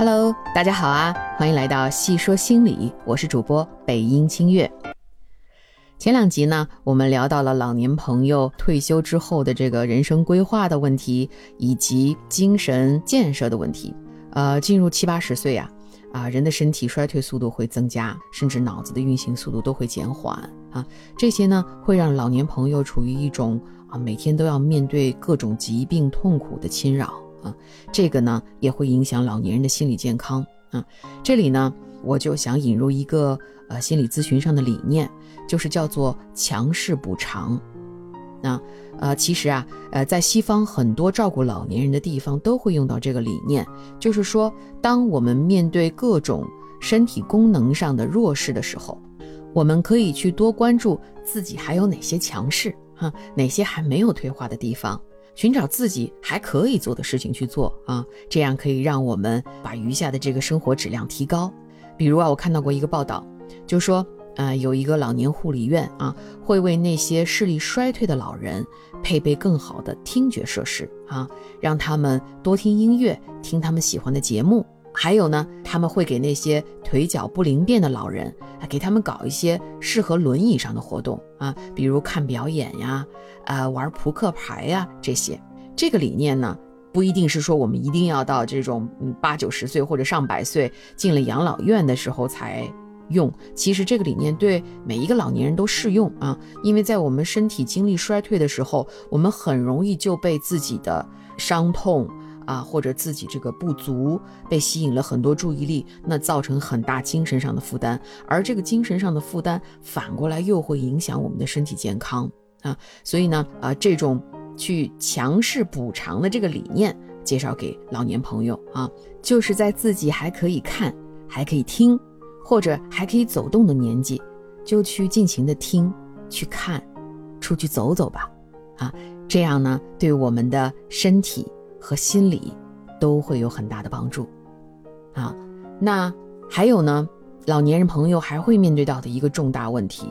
Hello，大家好啊，欢迎来到细说心理，我是主播北音清月。前两集呢，我们聊到了老年朋友退休之后的这个人生规划的问题，以及精神建设的问题。呃，进入七八十岁呀，啊，人的身体衰退速度会增加，甚至脑子的运行速度都会减缓啊。这些呢，会让老年朋友处于一种啊，每天都要面对各种疾病痛苦的侵扰。啊，这个呢也会影响老年人的心理健康啊。这里呢，我就想引入一个呃心理咨询上的理念，就是叫做强势补偿。那呃，其实啊，呃，在西方很多照顾老年人的地方都会用到这个理念，就是说，当我们面对各种身体功能上的弱势的时候，我们可以去多关注自己还有哪些强势哈，哪些还没有退化的地方。寻找自己还可以做的事情去做啊，这样可以让我们把余下的这个生活质量提高。比如啊，我看到过一个报道，就说，呃，有一个老年护理院啊，会为那些视力衰退的老人配备更好的听觉设施啊，让他们多听音乐，听他们喜欢的节目。还有呢，他们会给那些腿脚不灵便的老人，给他们搞一些适合轮椅上的活动啊，比如看表演呀，呃，玩扑克牌呀这些。这个理念呢，不一定是说我们一定要到这种嗯八九十岁或者上百岁进了养老院的时候才用。其实这个理念对每一个老年人都适用啊，因为在我们身体精力衰退的时候，我们很容易就被自己的伤痛。啊，或者自己这个不足被吸引了很多注意力，那造成很大精神上的负担，而这个精神上的负担反过来又会影响我们的身体健康啊。所以呢，啊，这种去强势补偿的这个理念，介绍给老年朋友啊，就是在自己还可以看、还可以听，或者还可以走动的年纪，就去尽情的听、去看、出去走走吧，啊，这样呢，对我们的身体。和心理都会有很大的帮助，啊，那还有呢，老年人朋友还会面对到的一个重大问题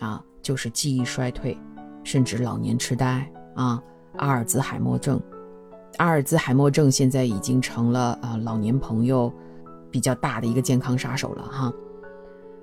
啊，就是记忆衰退，甚至老年痴呆啊，阿尔兹海默症。阿尔兹海默症现在已经成了啊老年朋友比较大的一个健康杀手了哈。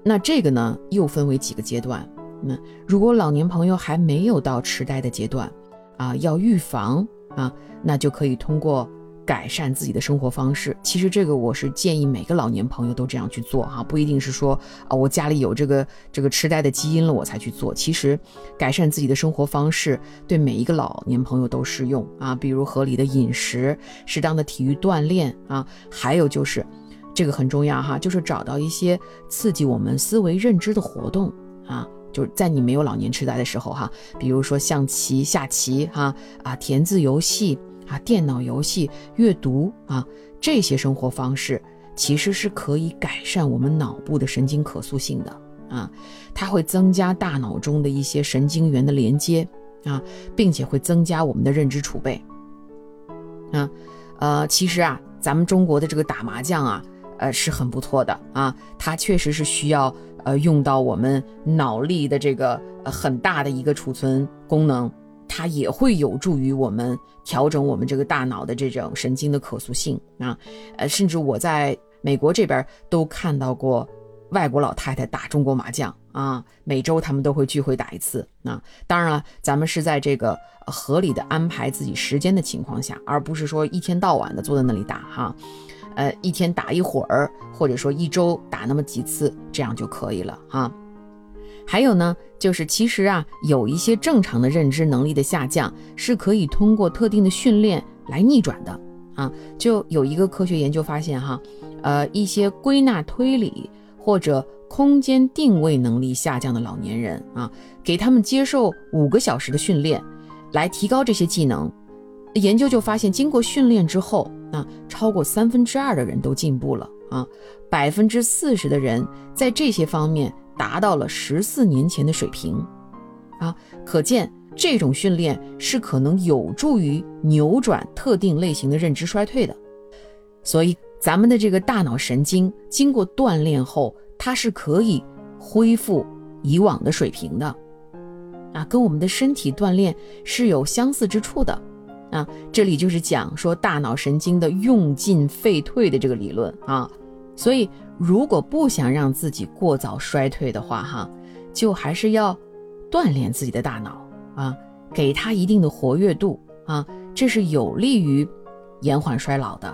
那这个呢，又分为几个阶段。那如果老年朋友还没有到痴呆的阶段啊，要预防。啊，那就可以通过改善自己的生活方式。其实这个我是建议每个老年朋友都这样去做哈，不一定是说啊我家里有这个这个痴呆的基因了我才去做。其实改善自己的生活方式对每一个老年朋友都适用啊，比如合理的饮食、适当的体育锻炼啊，还有就是这个很重要哈，就是找到一些刺激我们思维认知的活动啊。就是在你没有老年痴呆的时候，哈，比如说象棋、下棋，哈啊，填字游戏啊，电脑游戏、阅读啊，这些生活方式其实是可以改善我们脑部的神经可塑性的啊，它会增加大脑中的一些神经元的连接啊，并且会增加我们的认知储备啊，呃，其实啊，咱们中国的这个打麻将啊，呃，是很不错的啊，它确实是需要。呃，用到我们脑力的这个呃很大的一个储存功能，它也会有助于我们调整我们这个大脑的这种神经的可塑性啊。呃，甚至我在美国这边都看到过外国老太太打中国麻将啊，每周他们都会聚会打一次啊。当然了，咱们是在这个合理的安排自己时间的情况下，而不是说一天到晚的坐在那里打哈。呃，一天打一会儿，或者说一周打那么几次，这样就可以了哈。还有呢，就是其实啊，有一些正常的认知能力的下降是可以通过特定的训练来逆转的啊。就有一个科学研究发现哈，呃，一些归纳推理或者空间定位能力下降的老年人啊，给他们接受五个小时的训练，来提高这些技能。研究就发现，经过训练之后，啊，超过三分之二的人都进步了啊，百分之四十的人在这些方面达到了十四年前的水平，啊，可见这种训练是可能有助于扭转特定类型的认知衰退的。所以，咱们的这个大脑神经经过锻炼后，它是可以恢复以往的水平的，啊，跟我们的身体锻炼是有相似之处的。啊，这里就是讲说大脑神经的用进废退的这个理论啊。所以，如果不想让自己过早衰退的话，哈，就还是要锻炼自己的大脑啊，给它一定的活跃度啊，这是有利于延缓衰老的。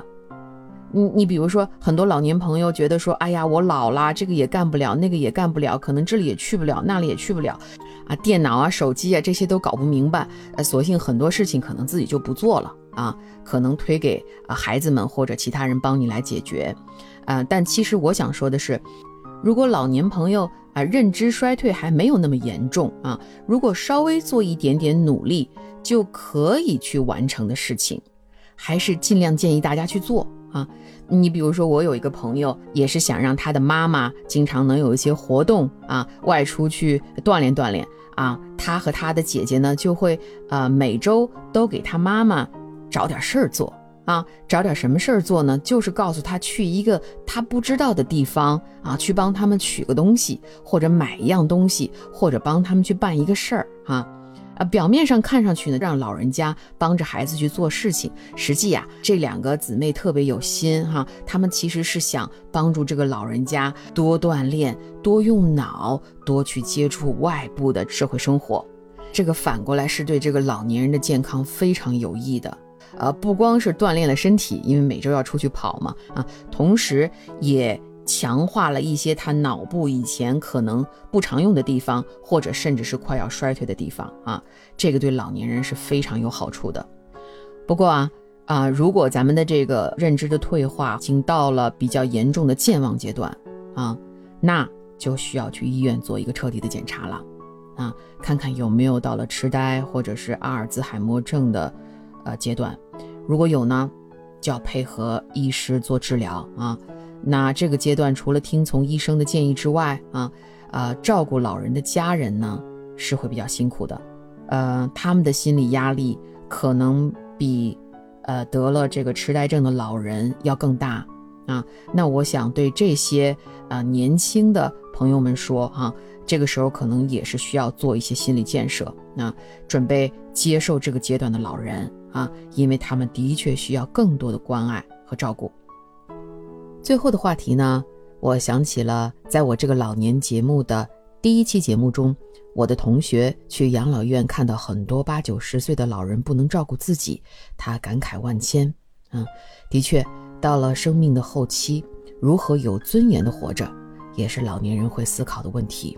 你你比如说，很多老年朋友觉得说，哎呀，我老了，这个也干不了，那个也干不了，可能这里也去不了，那里也去不了，啊，电脑啊、手机啊这些都搞不明白，呃，索性很多事情可能自己就不做了啊，可能推给啊孩子们或者其他人帮你来解决。啊，但其实我想说的是，如果老年朋友啊认知衰退还没有那么严重啊，如果稍微做一点点努力就可以去完成的事情，还是尽量建议大家去做啊。你比如说，我有一个朋友也是想让他的妈妈经常能有一些活动啊，外出去锻炼锻炼啊。他和他的姐姐呢，就会啊每周都给他妈妈找点事儿做。啊，找点什么事儿做呢？就是告诉他去一个他不知道的地方啊，去帮他们取个东西，或者买一样东西，或者帮他们去办一个事儿啊。啊，表面上看上去呢，让老人家帮着孩子去做事情，实际呀，这两个姊妹特别有心哈，他们其实是想帮助这个老人家多锻炼、多用脑、多去接触外部的社会生活，这个反过来是对这个老年人的健康非常有益的。呃，不光是锻炼了身体，因为每周要出去跑嘛，啊，同时也强化了一些他脑部以前可能不常用的地方，或者甚至是快要衰退的地方啊，这个对老年人是非常有好处的。不过啊啊，如果咱们的这个认知的退化已经到了比较严重的健忘阶段啊，那就需要去医院做一个彻底的检查了，啊，看看有没有到了痴呆或者是阿尔兹海默症的。呃，阶段如果有呢，就要配合医师做治疗啊。那这个阶段除了听从医生的建议之外啊，呃，照顾老人的家人呢是会比较辛苦的，呃，他们的心理压力可能比呃得了这个痴呆症的老人要更大啊。那我想对这些啊年轻的朋友们说哈，这个时候可能也是需要做一些心理建设，那准备接受这个阶段的老人。啊，因为他们的确需要更多的关爱和照顾。最后的话题呢，我想起了在我这个老年节目的第一期节目中，我的同学去养老院看到很多八九十岁的老人不能照顾自己，他感慨万千。嗯，的确，到了生命的后期，如何有尊严的活着，也是老年人会思考的问题。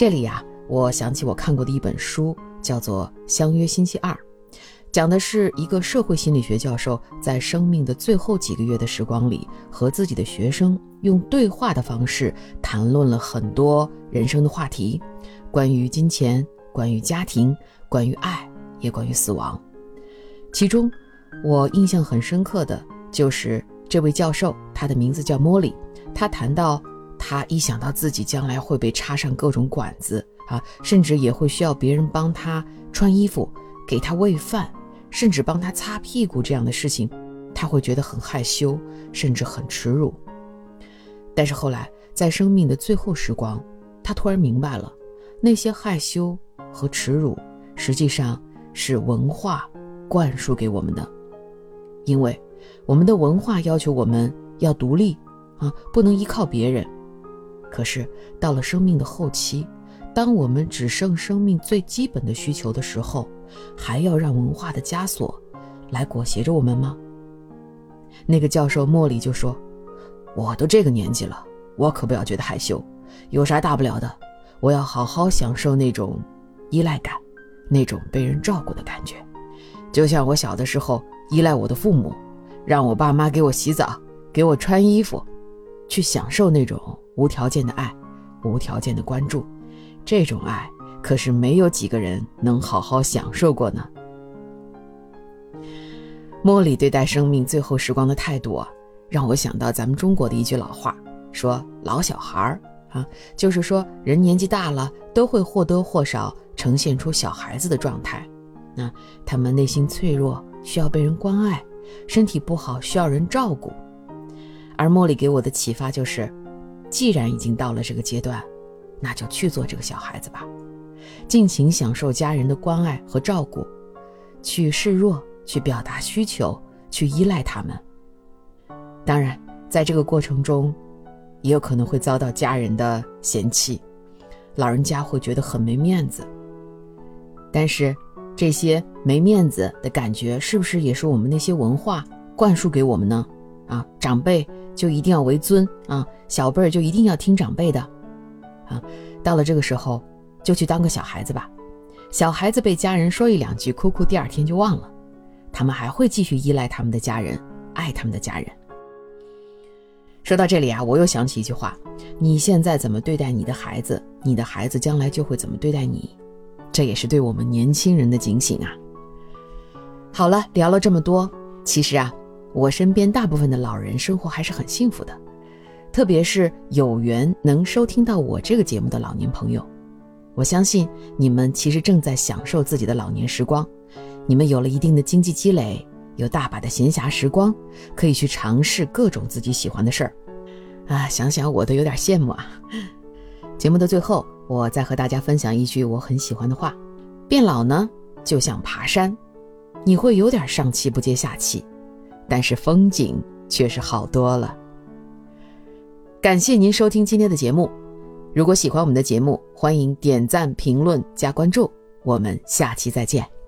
这里呀，我想起我看过的一本书，叫做《相约星期二》。讲的是一个社会心理学教授在生命的最后几个月的时光里，和自己的学生用对话的方式谈论了很多人生的话题，关于金钱，关于家庭，关于爱，也关于死亡。其中，我印象很深刻的就是这位教授，他的名字叫莫里。他谈到，他一想到自己将来会被插上各种管子啊，甚至也会需要别人帮他穿衣服，给他喂饭。甚至帮他擦屁股这样的事情，他会觉得很害羞，甚至很耻辱。但是后来，在生命的最后时光，他突然明白了，那些害羞和耻辱，实际上是文化灌输给我们的。因为我们的文化要求我们要独立啊，不能依靠别人。可是到了生命的后期，当我们只剩生命最基本的需求的时候，还要让文化的枷锁来裹挟着我们吗？那个教授莫里就说：“我都这个年纪了，我可不要觉得害羞，有啥大不了的？我要好好享受那种依赖感，那种被人照顾的感觉。就像我小的时候依赖我的父母，让我爸妈给我洗澡，给我穿衣服，去享受那种无条件的爱，无条件的关注。这种爱。”可是没有几个人能好好享受过呢。莫里对待生命最后时光的态度啊，让我想到咱们中国的一句老话，说“老小孩儿”啊，就是说人年纪大了都会或多或少呈现出小孩子的状态。那他们内心脆弱，需要被人关爱；身体不好，需要人照顾。而茉莉给我的启发就是，既然已经到了这个阶段，那就去做这个小孩子吧。尽情享受家人的关爱和照顾，去示弱、去表达需求、去依赖他们。当然，在这个过程中，也有可能会遭到家人的嫌弃，老人家会觉得很没面子。但是，这些没面子的感觉，是不是也是我们那些文化灌输给我们呢？啊，长辈就一定要为尊啊，小辈儿就一定要听长辈的，啊，到了这个时候，就去当个小孩子吧。小孩子被家人说一两句，哭哭，第二天就忘了，他们还会继续依赖他们的家人，爱他们的家人。说到这里啊，我又想起一句话：你现在怎么对待你的孩子，你的孩子将来就会怎么对待你。这也是对我们年轻人的警醒啊。好了，聊了这么多，其实啊。我身边大部分的老人生活还是很幸福的，特别是有缘能收听到我这个节目的老年朋友，我相信你们其实正在享受自己的老年时光，你们有了一定的经济积累，有大把的闲暇时光，可以去尝试各种自己喜欢的事儿，啊，想想我都有点羡慕啊。节目的最后，我再和大家分享一句我很喜欢的话：变老呢，就像爬山，你会有点上气不接下气。但是风景却是好多了。感谢您收听今天的节目，如果喜欢我们的节目，欢迎点赞、评论、加关注，我们下期再见。